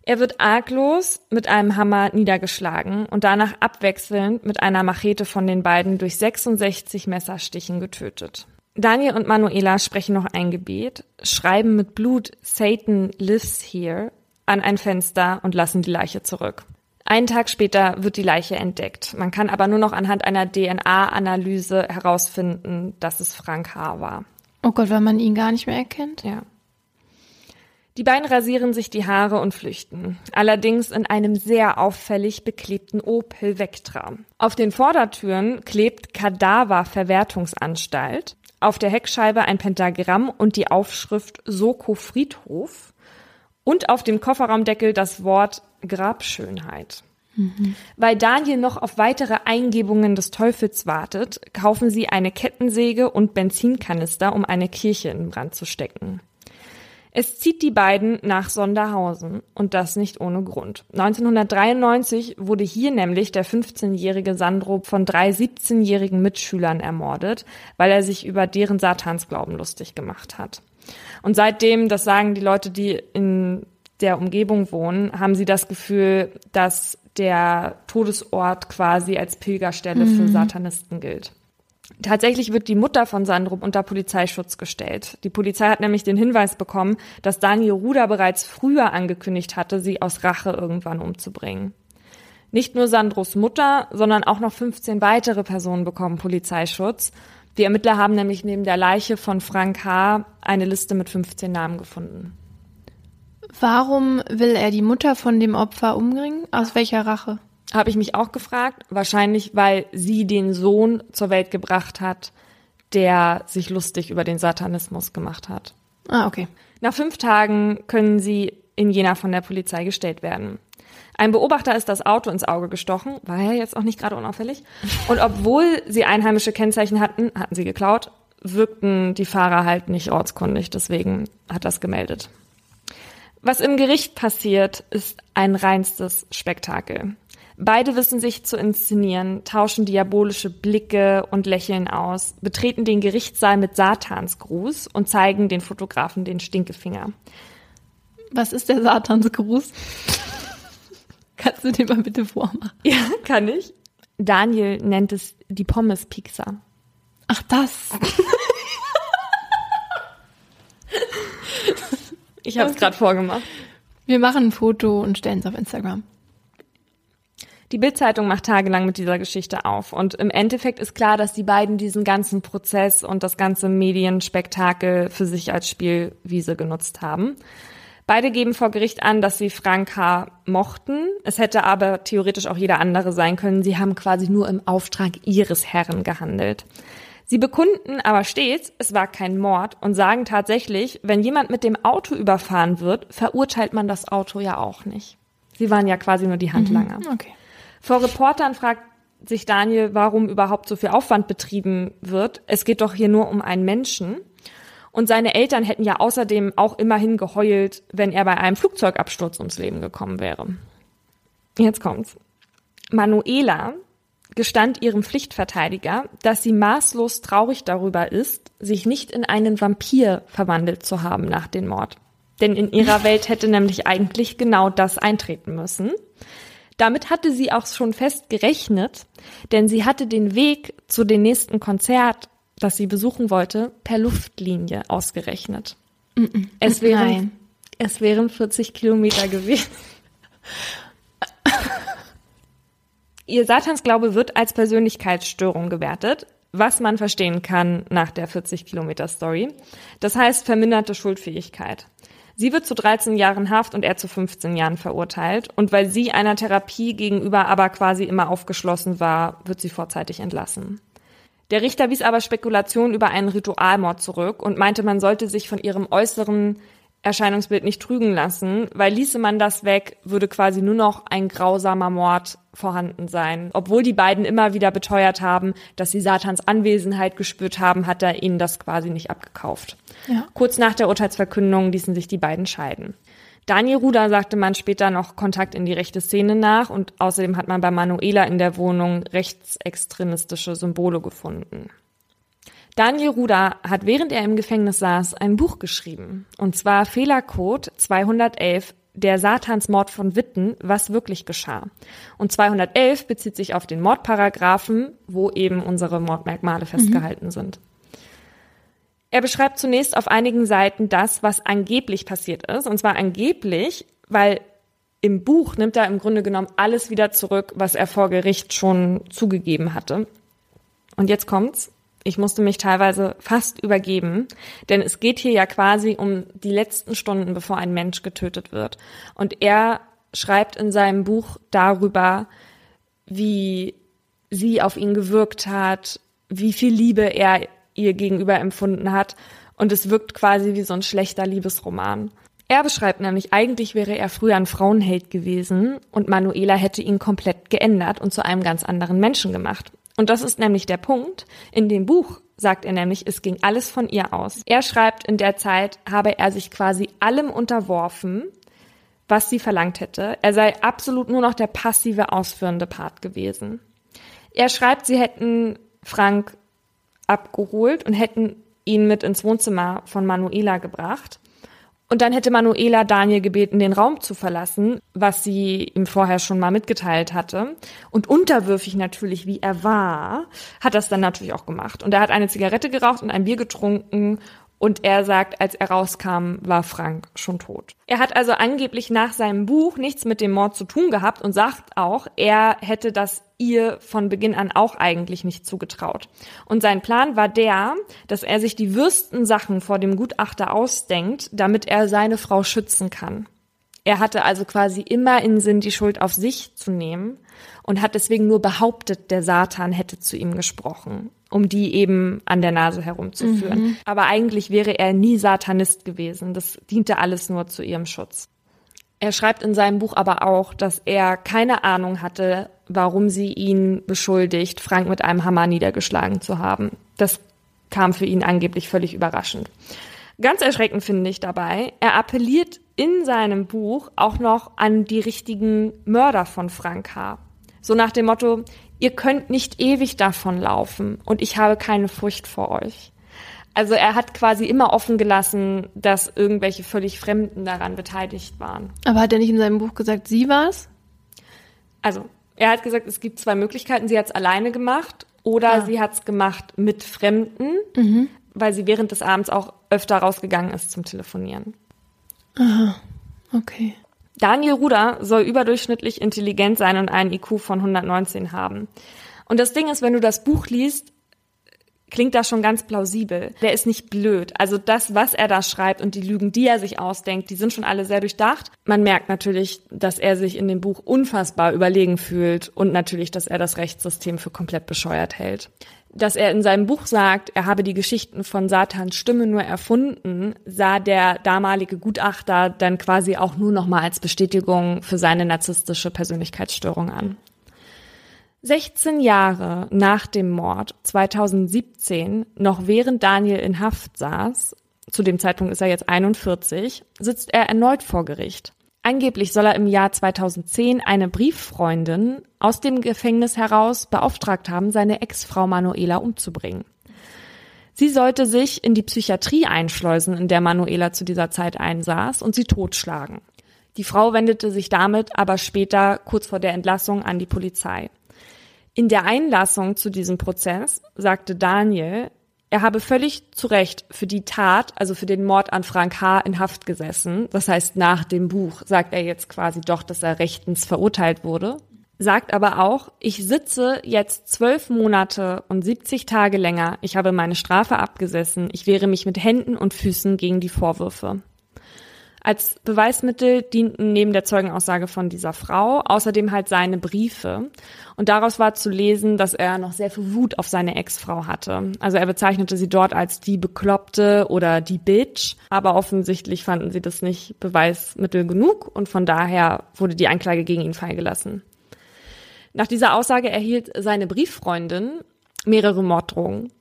Er wird arglos mit einem Hammer niedergeschlagen und danach abwechselnd mit einer Machete von den beiden durch 66 Messerstichen getötet. Daniel und Manuela sprechen noch ein Gebet, schreiben mit Blut Satan lives here an ein Fenster und lassen die Leiche zurück. Einen Tag später wird die Leiche entdeckt. Man kann aber nur noch anhand einer DNA-Analyse herausfinden, dass es Frank H. war. Oh Gott, weil man ihn gar nicht mehr erkennt? Ja. Die beiden rasieren sich die Haare und flüchten. Allerdings in einem sehr auffällig beklebten Opel Vectra. Auf den Vordertüren klebt Kadaververwertungsanstalt. Auf der Heckscheibe ein Pentagramm und die Aufschrift Soko Friedhof. Und auf dem Kofferraumdeckel das Wort Grabschönheit. Mhm. Weil Daniel noch auf weitere Eingebungen des Teufels wartet, kaufen sie eine Kettensäge und Benzinkanister, um eine Kirche in Brand zu stecken. Es zieht die beiden nach Sonderhausen und das nicht ohne Grund. 1993 wurde hier nämlich der 15-jährige Sandro von drei 17-jährigen Mitschülern ermordet, weil er sich über deren Satansglauben lustig gemacht hat. Und seitdem, das sagen die Leute, die in der Umgebung wohnen, haben sie das Gefühl, dass der Todesort quasi als Pilgerstelle mhm. für Satanisten gilt. Tatsächlich wird die Mutter von Sandrup unter Polizeischutz gestellt. Die Polizei hat nämlich den Hinweis bekommen, dass Daniel Ruder bereits früher angekündigt hatte, sie aus Rache irgendwann umzubringen. Nicht nur Sandros Mutter, sondern auch noch 15 weitere Personen bekommen Polizeischutz. Die Ermittler haben nämlich neben der Leiche von Frank H. eine Liste mit 15 Namen gefunden. Warum will er die Mutter von dem Opfer umbringen? Aus welcher Rache? Habe ich mich auch gefragt. Wahrscheinlich, weil sie den Sohn zur Welt gebracht hat, der sich lustig über den Satanismus gemacht hat. Ah, okay. Nach fünf Tagen können sie in Jena von der Polizei gestellt werden. Ein Beobachter ist das Auto ins Auge gestochen, war ja jetzt auch nicht gerade unauffällig. Und obwohl sie einheimische Kennzeichen hatten, hatten sie geklaut, wirkten die Fahrer halt nicht ortskundig, deswegen hat das gemeldet. Was im Gericht passiert, ist ein reinstes Spektakel. Beide wissen sich zu inszenieren, tauschen diabolische Blicke und Lächeln aus, betreten den Gerichtssaal mit Satansgruß und zeigen den Fotografen den Stinkefinger. Was ist der Satansgruß? Kannst du den mal bitte vormachen? Ja, kann ich. Daniel nennt es die Pommes-Pizza. Ach, das. Ich habe es gerade vorgemacht. Wir machen ein Foto und stellen es auf Instagram. Die Bildzeitung macht tagelang mit dieser Geschichte auf und im Endeffekt ist klar, dass die beiden diesen ganzen Prozess und das ganze Medienspektakel für sich als Spielwiese genutzt haben. Beide geben vor Gericht an, dass sie Frank H. mochten. Es hätte aber theoretisch auch jeder andere sein können. Sie haben quasi nur im Auftrag ihres Herren gehandelt. Sie bekunden aber stets, es war kein Mord und sagen tatsächlich, wenn jemand mit dem Auto überfahren wird, verurteilt man das Auto ja auch nicht. Sie waren ja quasi nur die Handlanger. Mhm, okay. Vor Reportern fragt sich Daniel, warum überhaupt so viel Aufwand betrieben wird. Es geht doch hier nur um einen Menschen. Und seine Eltern hätten ja außerdem auch immerhin geheult, wenn er bei einem Flugzeugabsturz ums Leben gekommen wäre. Jetzt kommt's. Manuela gestand ihrem Pflichtverteidiger, dass sie maßlos traurig darüber ist, sich nicht in einen Vampir verwandelt zu haben nach dem Mord. Denn in ihrer Welt hätte nämlich eigentlich genau das eintreten müssen. Damit hatte sie auch schon fest gerechnet, denn sie hatte den Weg zu dem nächsten Konzert, das sie besuchen wollte, per Luftlinie ausgerechnet. -mm. Es wären, Nein. es wären 40 Kilometer gewesen. Ihr Satansglaube wird als Persönlichkeitsstörung gewertet, was man verstehen kann nach der 40 Kilometer Story. Das heißt verminderte Schuldfähigkeit. Sie wird zu 13 Jahren Haft und er zu 15 Jahren verurteilt. Und weil sie einer Therapie gegenüber aber quasi immer aufgeschlossen war, wird sie vorzeitig entlassen. Der Richter wies aber Spekulationen über einen Ritualmord zurück und meinte, man sollte sich von ihrem äußeren Erscheinungsbild nicht trügen lassen, weil ließe man das weg, würde quasi nur noch ein grausamer Mord vorhanden sein. Obwohl die beiden immer wieder beteuert haben, dass sie Satans Anwesenheit gespürt haben, hat er ihnen das quasi nicht abgekauft. Ja. Kurz nach der Urteilsverkündung ließen sich die beiden scheiden. Daniel Ruder sagte man später noch Kontakt in die rechte Szene nach und außerdem hat man bei Manuela in der Wohnung rechtsextremistische Symbole gefunden. Daniel Ruder hat, während er im Gefängnis saß, ein Buch geschrieben. Und zwar Fehlercode 211, der Satansmord von Witten, was wirklich geschah. Und 211 bezieht sich auf den Mordparagraphen, wo eben unsere Mordmerkmale festgehalten sind. Er beschreibt zunächst auf einigen Seiten das, was angeblich passiert ist. Und zwar angeblich, weil im Buch nimmt er im Grunde genommen alles wieder zurück, was er vor Gericht schon zugegeben hatte. Und jetzt kommt's. Ich musste mich teilweise fast übergeben, denn es geht hier ja quasi um die letzten Stunden, bevor ein Mensch getötet wird. Und er schreibt in seinem Buch darüber, wie sie auf ihn gewirkt hat, wie viel Liebe er ihr gegenüber empfunden hat. Und es wirkt quasi wie so ein schlechter Liebesroman. Er beschreibt nämlich, eigentlich wäre er früher ein Frauenheld gewesen und Manuela hätte ihn komplett geändert und zu einem ganz anderen Menschen gemacht. Und das ist nämlich der Punkt. In dem Buch sagt er nämlich, es ging alles von ihr aus. Er schreibt, in der Zeit habe er sich quasi allem unterworfen, was sie verlangt hätte. Er sei absolut nur noch der passive ausführende Part gewesen. Er schreibt, sie hätten Frank abgeholt und hätten ihn mit ins Wohnzimmer von Manuela gebracht. Und dann hätte Manuela Daniel gebeten, den Raum zu verlassen, was sie ihm vorher schon mal mitgeteilt hatte. Und unterwürfig natürlich, wie er war, hat das dann natürlich auch gemacht. Und er hat eine Zigarette geraucht und ein Bier getrunken. Und er sagt, als er rauskam, war Frank schon tot. Er hat also angeblich nach seinem Buch nichts mit dem Mord zu tun gehabt und sagt auch, er hätte das ihr von Beginn an auch eigentlich nicht zugetraut. Und sein Plan war der, dass er sich die würsten Sachen vor dem Gutachter ausdenkt, damit er seine Frau schützen kann. Er hatte also quasi immer in Sinn, die Schuld auf sich zu nehmen und hat deswegen nur behauptet, der Satan hätte zu ihm gesprochen, um die eben an der Nase herumzuführen. Mhm. Aber eigentlich wäre er nie Satanist gewesen. Das diente alles nur zu ihrem Schutz. Er schreibt in seinem Buch aber auch, dass er keine Ahnung hatte, warum sie ihn beschuldigt, Frank mit einem Hammer niedergeschlagen zu haben. Das kam für ihn angeblich völlig überraschend. Ganz erschreckend finde ich dabei, er appelliert in seinem Buch auch noch an die richtigen Mörder von Frank H. So nach dem Motto, ihr könnt nicht ewig davon laufen und ich habe keine Furcht vor euch. Also er hat quasi immer offen gelassen, dass irgendwelche völlig Fremden daran beteiligt waren. Aber hat er nicht in seinem Buch gesagt, sie war's? Also er hat gesagt, es gibt zwei Möglichkeiten. Sie hat es alleine gemacht oder Ah. sie hat es gemacht mit Fremden, Mhm. weil sie während des Abends auch öfter rausgegangen ist zum Telefonieren. Okay. Daniel Ruder soll überdurchschnittlich intelligent sein und einen IQ von 119 haben. Und das Ding ist, wenn du das Buch liest, klingt das schon ganz plausibel. Der ist nicht blöd. Also das, was er da schreibt und die Lügen, die er sich ausdenkt, die sind schon alle sehr durchdacht. Man merkt natürlich, dass er sich in dem Buch unfassbar überlegen fühlt und natürlich, dass er das Rechtssystem für komplett bescheuert hält. Dass er in seinem Buch sagt, er habe die Geschichten von Satans Stimme nur erfunden, sah der damalige Gutachter dann quasi auch nur noch mal als Bestätigung für seine narzisstische Persönlichkeitsstörung an. 16 Jahre nach dem Mord 2017, noch während Daniel in Haft saß, zu dem Zeitpunkt ist er jetzt 41, sitzt er erneut vor Gericht. Angeblich soll er im Jahr 2010 eine Brieffreundin aus dem Gefängnis heraus beauftragt haben, seine Ex-Frau Manuela umzubringen. Sie sollte sich in die Psychiatrie einschleusen, in der Manuela zu dieser Zeit einsaß, und sie totschlagen. Die Frau wendete sich damit aber später, kurz vor der Entlassung, an die Polizei. In der Einlassung zu diesem Prozess sagte Daniel, er habe völlig zu Recht für die Tat, also für den Mord an Frank H. in Haft gesessen. Das heißt, nach dem Buch sagt er jetzt quasi doch, dass er rechtens verurteilt wurde. Sagt aber auch, ich sitze jetzt zwölf Monate und 70 Tage länger. Ich habe meine Strafe abgesessen. Ich wehre mich mit Händen und Füßen gegen die Vorwürfe. Als Beweismittel dienten neben der Zeugenaussage von dieser Frau außerdem halt seine Briefe. Und daraus war zu lesen, dass er noch sehr viel Wut auf seine Ex-Frau hatte. Also er bezeichnete sie dort als die Bekloppte oder die Bitch. Aber offensichtlich fanden sie das nicht Beweismittel genug und von daher wurde die Anklage gegen ihn freigelassen. Nach dieser Aussage erhielt seine Brieffreundin mehrere Morddrohungen.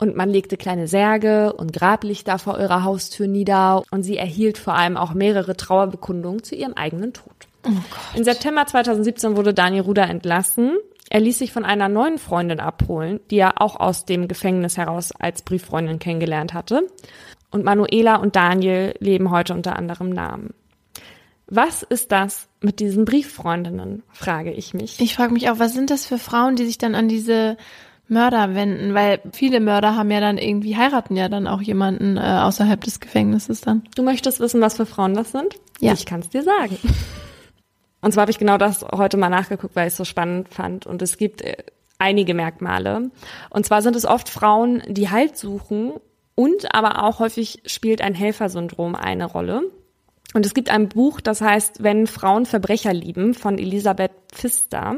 Und man legte kleine Särge und Grablichter vor ihrer Haustür nieder und sie erhielt vor allem auch mehrere Trauerbekundungen zu ihrem eigenen Tod. Oh Im September 2017 wurde Daniel Ruder entlassen. Er ließ sich von einer neuen Freundin abholen, die er auch aus dem Gefängnis heraus als Brieffreundin kennengelernt hatte. Und Manuela und Daniel leben heute unter anderem Namen. Was ist das mit diesen Brieffreundinnen, frage ich mich. Ich frage mich auch, was sind das für Frauen, die sich dann an diese Mörder wenden, weil viele Mörder haben ja dann irgendwie, heiraten ja dann auch jemanden äh, außerhalb des Gefängnisses dann. Du möchtest wissen, was für Frauen das sind? Ja. Ich kann es dir sagen. Und zwar habe ich genau das heute mal nachgeguckt, weil ich es so spannend fand. Und es gibt äh, einige Merkmale. Und zwar sind es oft Frauen, die Halt suchen und aber auch häufig spielt ein Helfersyndrom eine Rolle. Und es gibt ein Buch, das heißt, wenn Frauen Verbrecher lieben, von Elisabeth Pfister.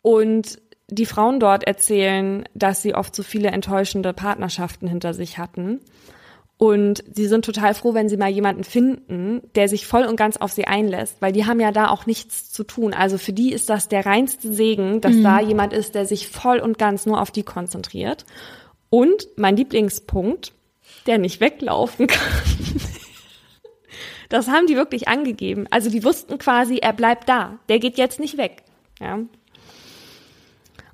Und die Frauen dort erzählen, dass sie oft so viele enttäuschende Partnerschaften hinter sich hatten. Und sie sind total froh, wenn sie mal jemanden finden, der sich voll und ganz auf sie einlässt, weil die haben ja da auch nichts zu tun. Also für die ist das der reinste Segen, dass mhm. da jemand ist, der sich voll und ganz nur auf die konzentriert. Und mein Lieblingspunkt, der nicht weglaufen kann. Das haben die wirklich angegeben. Also die wussten quasi, er bleibt da. Der geht jetzt nicht weg. Ja.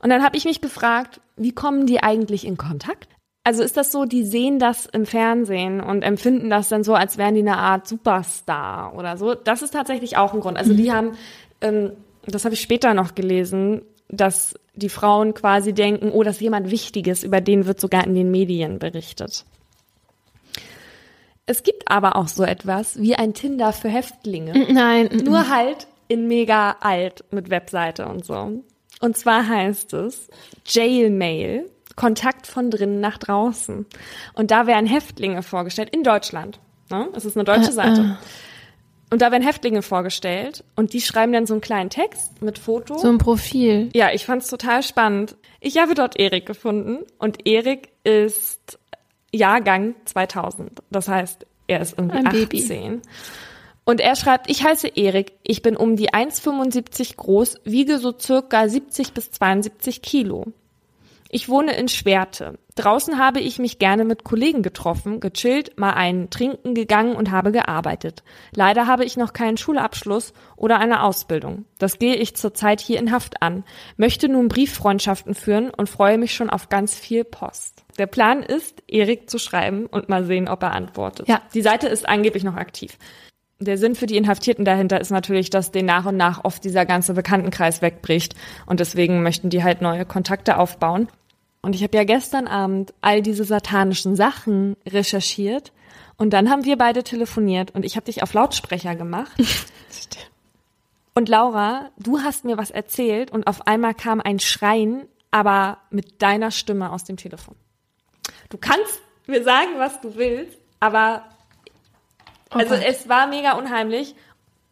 Und dann habe ich mich gefragt, wie kommen die eigentlich in Kontakt? Also ist das so, die sehen das im Fernsehen und empfinden das dann so, als wären die eine Art Superstar oder so? Das ist tatsächlich auch ein Grund. Also die mhm. haben, ähm, das habe ich später noch gelesen, dass die Frauen quasi denken, oh, das ist jemand Wichtiges, über den wird sogar in den Medien berichtet. Es gibt aber auch so etwas wie ein Tinder für Häftlinge. Nein. Nur halt in mega alt mit Webseite und so. Und zwar heißt es Jailmail, Kontakt von drinnen nach draußen. Und da werden Häftlinge vorgestellt in Deutschland. Ne? Es ist eine deutsche Seite. Uh, uh. Und da werden Häftlinge vorgestellt und die schreiben dann so einen kleinen Text mit Foto. So ein Profil. Ja, ich fand's total spannend. Ich habe dort Erik gefunden und Erik ist Jahrgang 2000. Das heißt, er ist irgendwie ein 18. Baby. Und er schreibt, ich heiße Erik, ich bin um die 1,75 groß, wiege so circa 70 bis 72 Kilo. Ich wohne in Schwerte. Draußen habe ich mich gerne mit Kollegen getroffen, gechillt, mal einen trinken gegangen und habe gearbeitet. Leider habe ich noch keinen Schulabschluss oder eine Ausbildung. Das gehe ich zurzeit hier in Haft an, möchte nun Brieffreundschaften führen und freue mich schon auf ganz viel Post. Der Plan ist, Erik zu schreiben und mal sehen, ob er antwortet. Ja. Die Seite ist angeblich noch aktiv der Sinn für die Inhaftierten dahinter ist natürlich, dass den nach und nach oft dieser ganze Bekanntenkreis wegbricht. Und deswegen möchten die halt neue Kontakte aufbauen. Und ich habe ja gestern Abend all diese satanischen Sachen recherchiert. Und dann haben wir beide telefoniert und ich habe dich auf Lautsprecher gemacht. und Laura, du hast mir was erzählt und auf einmal kam ein Schreien, aber mit deiner Stimme aus dem Telefon. du kannst mir sagen, was du willst, aber also Gott. es war mega unheimlich.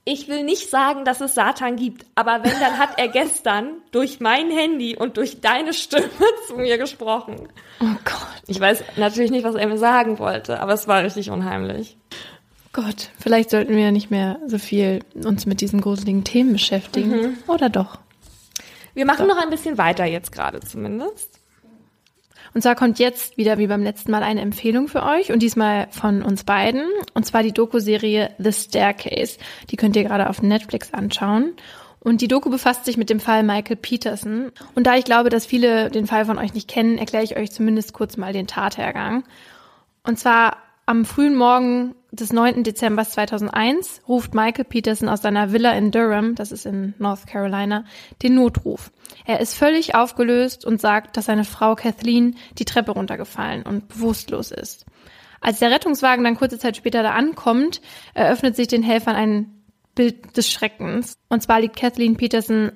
Ich will nicht sagen, dass es Satan gibt, aber wenn, dann hat er gestern durch mein Handy und durch deine Stimme zu mir gesprochen. Oh Gott. Ich weiß natürlich nicht, was er mir sagen wollte, aber es war richtig unheimlich. Gott, vielleicht sollten wir nicht mehr so viel uns mit diesen gruseligen Themen beschäftigen. Oder doch? Wir machen noch ein bisschen weiter jetzt gerade zumindest. Und zwar kommt jetzt wieder wie beim letzten Mal eine Empfehlung für euch und diesmal von uns beiden. Und zwar die Doku-Serie The Staircase. Die könnt ihr gerade auf Netflix anschauen. Und die Doku befasst sich mit dem Fall Michael Peterson. Und da ich glaube, dass viele den Fall von euch nicht kennen, erkläre ich euch zumindest kurz mal den Tathergang. Und zwar am frühen Morgen des 9. Dezember 2001 ruft Michael Peterson aus seiner Villa in Durham, das ist in North Carolina, den Notruf. Er ist völlig aufgelöst und sagt, dass seine Frau Kathleen die Treppe runtergefallen und bewusstlos ist. Als der Rettungswagen dann kurze Zeit später da ankommt, eröffnet sich den Helfern ein Bild des Schreckens. Und zwar liegt Kathleen Peterson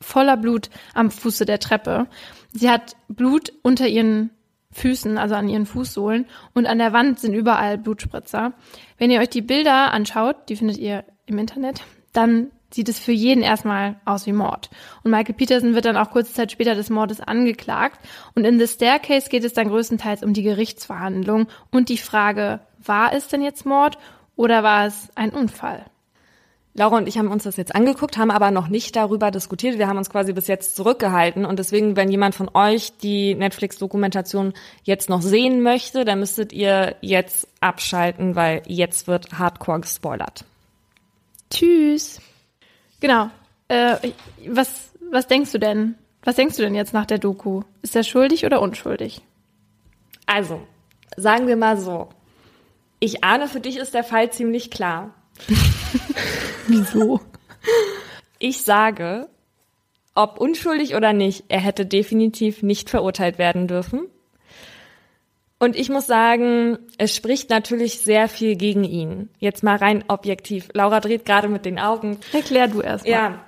voller Blut am Fuße der Treppe. Sie hat Blut unter ihren Füßen, also an ihren Fußsohlen und an der Wand sind überall Blutspritzer. Wenn ihr euch die Bilder anschaut, die findet ihr im Internet, dann sieht es für jeden erstmal aus wie Mord. Und Michael Peterson wird dann auch kurze Zeit später des Mordes angeklagt. Und in The Staircase geht es dann größtenteils um die Gerichtsverhandlung und die Frage, war es denn jetzt Mord oder war es ein Unfall? Laura und ich haben uns das jetzt angeguckt, haben aber noch nicht darüber diskutiert. Wir haben uns quasi bis jetzt zurückgehalten. Und deswegen, wenn jemand von euch die Netflix-Dokumentation jetzt noch sehen möchte, dann müsstet ihr jetzt abschalten, weil jetzt wird hardcore gespoilert. Tschüss. Genau. Äh, was, was denkst du denn? Was denkst du denn jetzt nach der Doku? Ist er schuldig oder unschuldig? Also, sagen wir mal so. Ich ahne, für dich ist der Fall ziemlich klar. Wieso? Ich sage, ob unschuldig oder nicht, er hätte definitiv nicht verurteilt werden dürfen. Und ich muss sagen, es spricht natürlich sehr viel gegen ihn. Jetzt mal rein objektiv. Laura dreht gerade mit den Augen. Erklär du erst mal. Ja,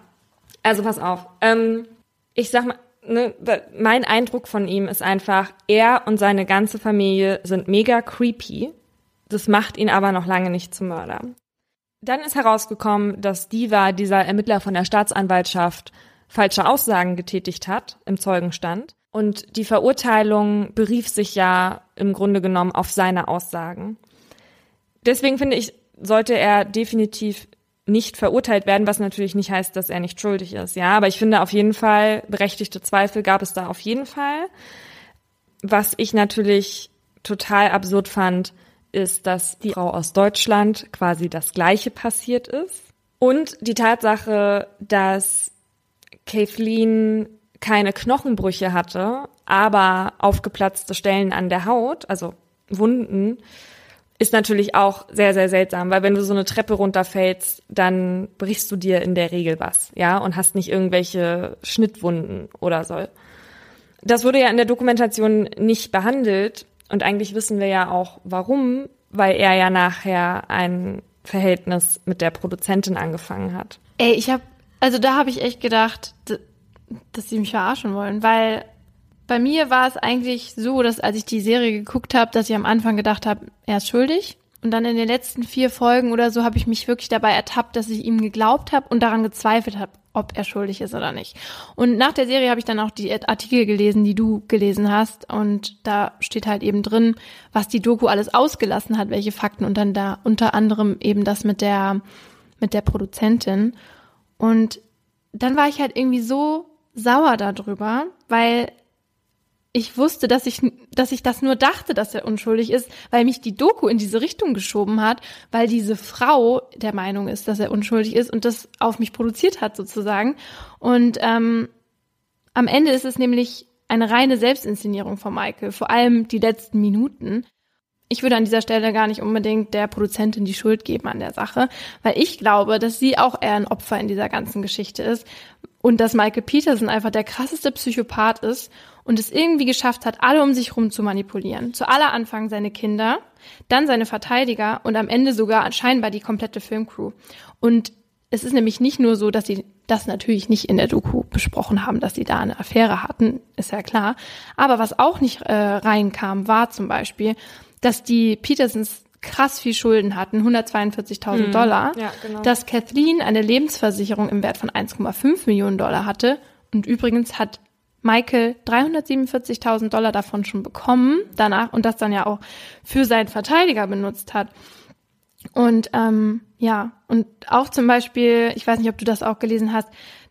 also pass auf. Ähm, ich sag mal, ne, mein Eindruck von ihm ist einfach, er und seine ganze Familie sind mega creepy. Das macht ihn aber noch lange nicht zum Mörder. Dann ist herausgekommen, dass Diva, dieser Ermittler von der Staatsanwaltschaft, falsche Aussagen getätigt hat im Zeugenstand. Und die Verurteilung berief sich ja im Grunde genommen auf seine Aussagen. Deswegen finde ich, sollte er definitiv nicht verurteilt werden, was natürlich nicht heißt, dass er nicht schuldig ist. Ja, aber ich finde auf jeden Fall, berechtigte Zweifel gab es da auf jeden Fall. Was ich natürlich total absurd fand, ist, dass die Frau aus Deutschland quasi das Gleiche passiert ist. Und die Tatsache, dass Kathleen keine Knochenbrüche hatte, aber aufgeplatzte Stellen an der Haut, also Wunden, ist natürlich auch sehr, sehr seltsam, weil wenn du so eine Treppe runterfällst, dann brichst du dir in der Regel was, ja, und hast nicht irgendwelche Schnittwunden oder so. Das wurde ja in der Dokumentation nicht behandelt und eigentlich wissen wir ja auch warum, weil er ja nachher ein Verhältnis mit der Produzentin angefangen hat. Ey, ich hab, also da habe ich echt gedacht, dass sie mich verarschen wollen, weil bei mir war es eigentlich so, dass als ich die Serie geguckt habe, dass ich am Anfang gedacht habe, er ist schuldig. Und dann in den letzten vier Folgen oder so habe ich mich wirklich dabei ertappt, dass ich ihm geglaubt habe und daran gezweifelt habe, ob er schuldig ist oder nicht. Und nach der Serie habe ich dann auch die Artikel gelesen, die du gelesen hast. Und da steht halt eben drin, was die Doku alles ausgelassen hat, welche Fakten und dann da unter anderem eben das mit der, mit der Produzentin. Und dann war ich halt irgendwie so sauer darüber, weil ich wusste, dass ich, dass ich das nur dachte, dass er unschuldig ist, weil mich die Doku in diese Richtung geschoben hat, weil diese Frau der Meinung ist, dass er unschuldig ist und das auf mich produziert hat sozusagen. Und ähm, am Ende ist es nämlich eine reine Selbstinszenierung von Michael, vor allem die letzten Minuten. Ich würde an dieser Stelle gar nicht unbedingt der Produzentin die Schuld geben an der Sache, weil ich glaube, dass sie auch eher ein Opfer in dieser ganzen Geschichte ist und dass Michael Peterson einfach der krasseste Psychopath ist und es irgendwie geschafft hat, alle um sich herum zu manipulieren. Zu aller Anfang seine Kinder, dann seine Verteidiger und am Ende sogar scheinbar die komplette Filmcrew. Und es ist nämlich nicht nur so, dass sie das natürlich nicht in der Doku besprochen haben, dass sie da eine Affäre hatten, ist ja klar. Aber was auch nicht äh, reinkam, war zum Beispiel, dass die Petersons krass viel Schulden hatten, 142.000 Hm. Dollar, Ja, genau. dass Kathleen eine Lebensversicherung im Wert von 1,5 Millionen Dollar hatte und übrigens hat Michael 347.000 Dollar davon schon bekommen danach und das dann ja auch für seinen Verteidiger benutzt hat. Und ähm, ja, und auch zum Beispiel, ich weiß nicht, ob du das auch gelesen hast,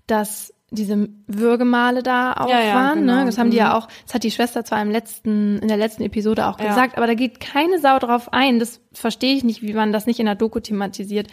dass diese Würgemale da auch Ja, ja, waren. genau. Ne? Das haben die Mhm. ja auch, das hat die Schwester zwar im letzten, in der letzten Episode auch Ja. gesagt, aber da geht keine Sau drauf ein. Das verstehe ich nicht, wie man das nicht in der Doku thematisiert.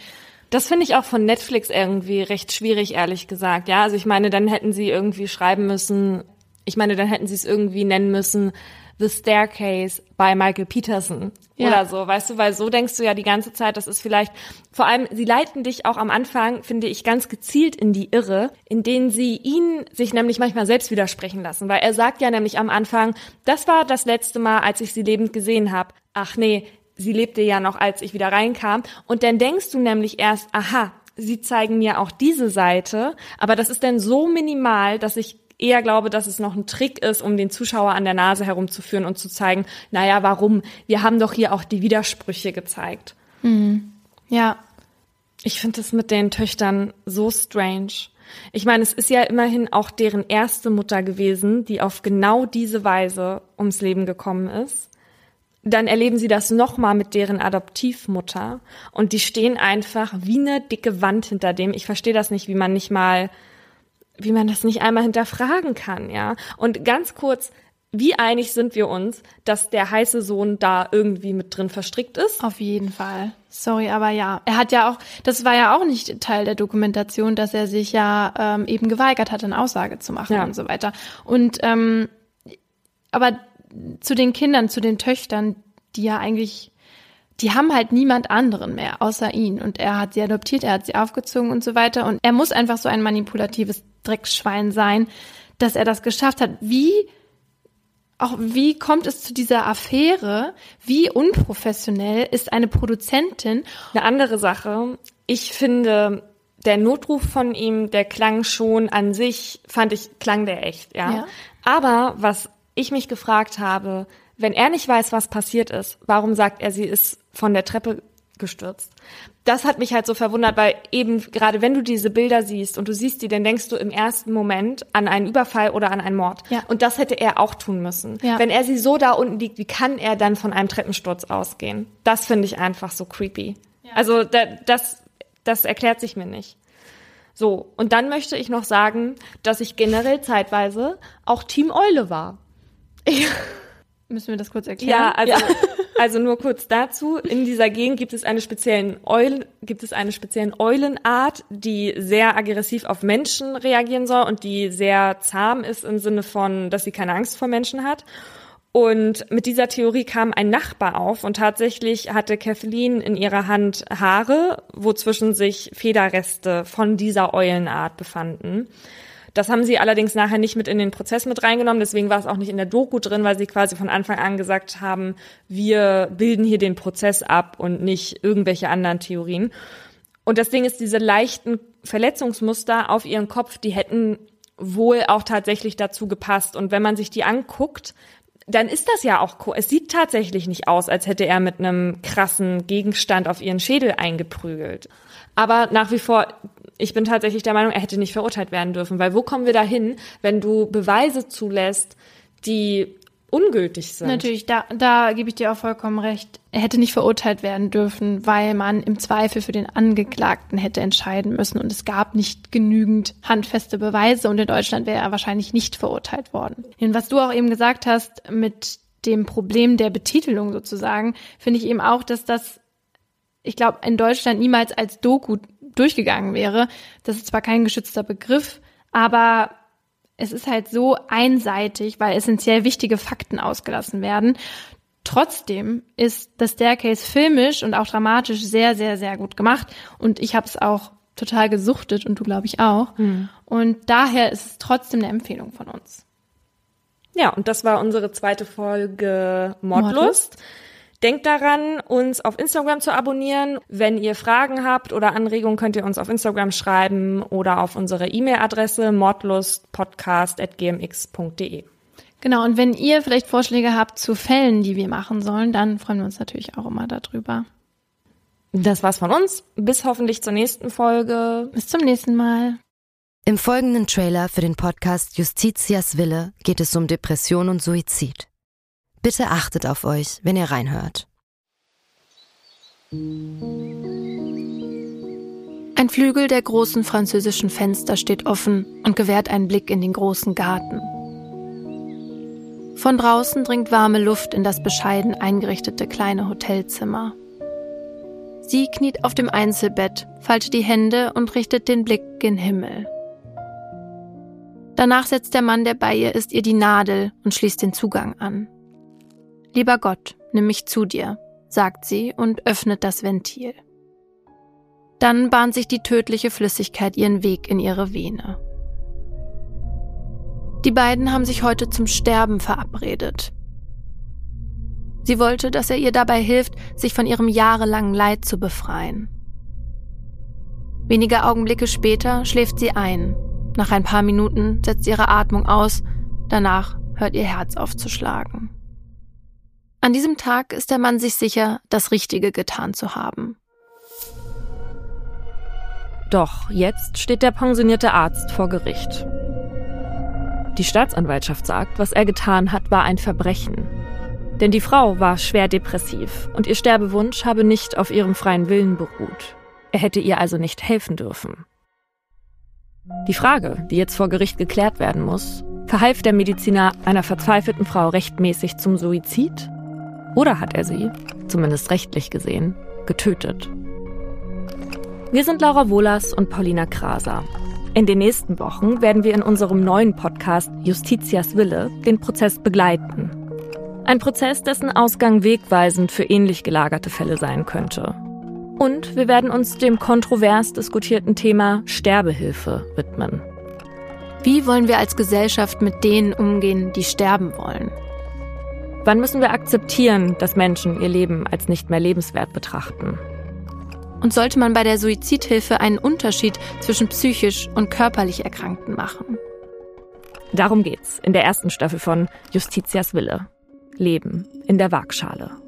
Das finde ich auch von Netflix irgendwie recht schwierig, ehrlich gesagt. Ja, also ich meine, dann hätten sie irgendwie schreiben müssen, ich meine, dann hätten sie es irgendwie nennen müssen, The Staircase by Michael Peterson Ja. oder so, weißt du, weil so denkst du ja die ganze Zeit, das ist vielleicht, vor allem, sie leiten dich auch am Anfang, finde ich, ganz gezielt in die Irre, in denen sie ihn sich nämlich manchmal selbst widersprechen lassen, weil er sagt ja nämlich am Anfang, das war das letzte Mal, als ich sie lebend gesehen habe. Ach nee, sie lebte ja noch, als ich wieder reinkam. Und dann denkst du nämlich erst, aha, sie zeigen mir auch diese Seite, aber das ist dann so minimal, dass ich eher glaube, dass es noch ein Trick ist, um den Zuschauer an der Nase herumzuführen und zu zeigen, naja, warum? Wir haben doch hier auch die Widersprüche gezeigt. Ja, Ich finde es mit den Töchtern so strange. Ich meine, es ist ja immerhin auch deren erste Mutter gewesen, die auf genau diese Weise ums Leben gekommen ist. Dann erleben sie das nochmal mit deren Adoptivmutter und die stehen einfach wie eine dicke Wand hinter dem. Ich verstehe das nicht, wie man nicht mal, wie man das nicht einmal hinterfragen kann, ja. Und ganz kurz, wie einig sind wir uns, dass der heiße Sohn da irgendwie mit drin verstrickt ist? auf jeden Fall. Sorry, aber ja. Er hat ja auch, das war ja auch nicht Teil der Dokumentation, dass er sich ja ähm, eben geweigert hat, eine Aussage zu machen Ja. und so weiter. Und ähm, aber zu den Kindern, zu den Töchtern, die ja eigentlich, die haben halt niemand anderen mehr außer ihn. Und er hat sie adoptiert, er hat sie aufgezogen und so weiter. Und er muss einfach so ein manipulatives Drecksschwein sein, dass er das geschafft hat. Wie auch wie kommt es zu dieser Affäre? Wie unprofessionell ist eine Produzentin? Eine andere Sache. Ich finde, der Notruf von ihm, der klang schon an sich, fand ich, klang der echt, ja. Ja. Aber was ich mich gefragt habe, wenn er nicht weiß, was passiert ist, warum sagt er, sie ist von der Treppe gestürzt? Das hat mich halt so verwundert, weil eben gerade wenn du diese Bilder siehst und du siehst die, dann denkst du im ersten Moment an einen Überfall oder an einen Mord. Ja. Und das hätte er auch tun müssen. Ja. Wenn er sie so da unten liegt, wie kann er dann von einem Treppensturz ausgehen? Das finde ich einfach so creepy. Also da, das, das erklärt sich mir nicht. So, und dann möchte ich noch sagen, dass ich generell zeitweise auch Team Eule war. Müssen wir das kurz erklären? Ja, also, also nur kurz dazu. In dieser Gegend gibt es eine speziellen Eul, gibt es eine speziellen Eulenart, die sehr aggressiv auf Menschen reagieren soll und die sehr zahm ist im Sinne von, dass sie keine Angst vor Menschen hat. Und mit dieser Theorie kam ein Nachbar auf und tatsächlich hatte Kathleen in ihrer Hand Haare, wozwischen sich Federreste von dieser Eulenart befanden. Das haben sie allerdings nachher nicht mit in den Prozess mit reingenommen, deswegen war es auch nicht in der Doku drin, weil sie quasi von Anfang an gesagt haben, wir bilden hier den Prozess ab und nicht irgendwelche anderen Theorien. Und das Ding ist, diese leichten Verletzungsmuster auf ihren Kopf, die hätten wohl auch tatsächlich dazu gepasst. Und wenn man sich die anguckt, dann ist das ja auch, es sieht tatsächlich nicht aus, als hätte er mit einem krassen Gegenstand auf ihren Schädel eingeprügelt. Aber nach wie vor, ich bin tatsächlich der Meinung, er hätte nicht verurteilt werden dürfen, weil wo kommen wir dahin, wenn du Beweise zulässt, die ungültig sind? Natürlich, da, da gebe ich dir auch vollkommen recht. Er hätte nicht verurteilt werden dürfen, weil man im Zweifel für den Angeklagten hätte entscheiden müssen und es gab nicht genügend handfeste Beweise und in Deutschland wäre er wahrscheinlich nicht verurteilt worden. Und was du auch eben gesagt hast mit dem Problem der Betitelung sozusagen, finde ich eben auch, dass das, ich glaube, in Deutschland niemals als Doku durchgegangen wäre. Das ist zwar kein geschützter Begriff, aber es ist halt so einseitig, weil essentiell wichtige Fakten ausgelassen werden. Trotzdem ist das Staircase filmisch und auch dramatisch sehr, sehr, sehr gut gemacht. Und ich habe es auch total gesuchtet und du glaube ich auch. Und daher ist es trotzdem eine Empfehlung von uns. Ja, und das war unsere zweite Folge Mordlust. Mordlust. Denkt daran, uns auf Instagram zu abonnieren. Wenn ihr Fragen habt oder Anregungen, könnt ihr uns auf Instagram schreiben oder auf unsere E-Mail-Adresse mordlustpodcast.gmx.de. Genau, und wenn ihr vielleicht Vorschläge habt zu Fällen, die wir machen sollen, dann freuen wir uns natürlich auch immer darüber. Das war's von uns. Bis hoffentlich zur nächsten Folge. Bis zum nächsten Mal. Im folgenden Trailer für den Podcast Justitias Wille geht es um Depression und Suizid. Bitte achtet auf euch, wenn ihr reinhört. Ein Flügel der großen französischen Fenster steht offen und gewährt einen Blick in den großen Garten. Von draußen dringt warme Luft in das bescheiden eingerichtete kleine Hotelzimmer. Sie kniet auf dem Einzelbett, faltet die Hände und richtet den Blick gen Himmel. Danach setzt der Mann, der bei ihr ist, ihr die Nadel und schließt den Zugang an. Lieber Gott, nimm mich zu dir, sagt sie und öffnet das Ventil. Dann bahnt sich die tödliche Flüssigkeit ihren Weg in ihre Vene. Die beiden haben sich heute zum Sterben verabredet. Sie wollte, dass er ihr dabei hilft, sich von ihrem jahrelangen Leid zu befreien. Wenige Augenblicke später schläft sie ein. Nach ein paar Minuten setzt ihre Atmung aus, danach hört ihr Herz aufzuschlagen. An diesem Tag ist der Mann sich sicher, das Richtige getan zu haben. Doch jetzt steht der pensionierte Arzt vor Gericht. Die Staatsanwaltschaft sagt, was er getan hat, war ein Verbrechen. Denn die Frau war schwer depressiv und ihr Sterbewunsch habe nicht auf ihrem freien Willen beruht. Er hätte ihr also nicht helfen dürfen. Die Frage, die jetzt vor Gericht geklärt werden muss, verhalf der Mediziner einer verzweifelten Frau rechtmäßig zum Suizid oder hat er sie, zumindest rechtlich gesehen, getötet? Wir sind Laura Wohlers und Paulina Kraser. In den nächsten Wochen werden wir in unserem neuen Podcast Justitias Wille den Prozess begleiten. Ein Prozess, dessen Ausgang wegweisend für ähnlich gelagerte Fälle sein könnte. Und wir werden uns dem kontrovers diskutierten Thema Sterbehilfe widmen. Wie wollen wir als Gesellschaft mit denen umgehen, die sterben wollen? Wann müssen wir akzeptieren, dass Menschen ihr Leben als nicht mehr lebenswert betrachten? Und sollte man bei der Suizidhilfe einen Unterschied zwischen psychisch und körperlich Erkrankten machen? Darum geht's in der ersten Staffel von Justitias Wille. Leben in der Waagschale.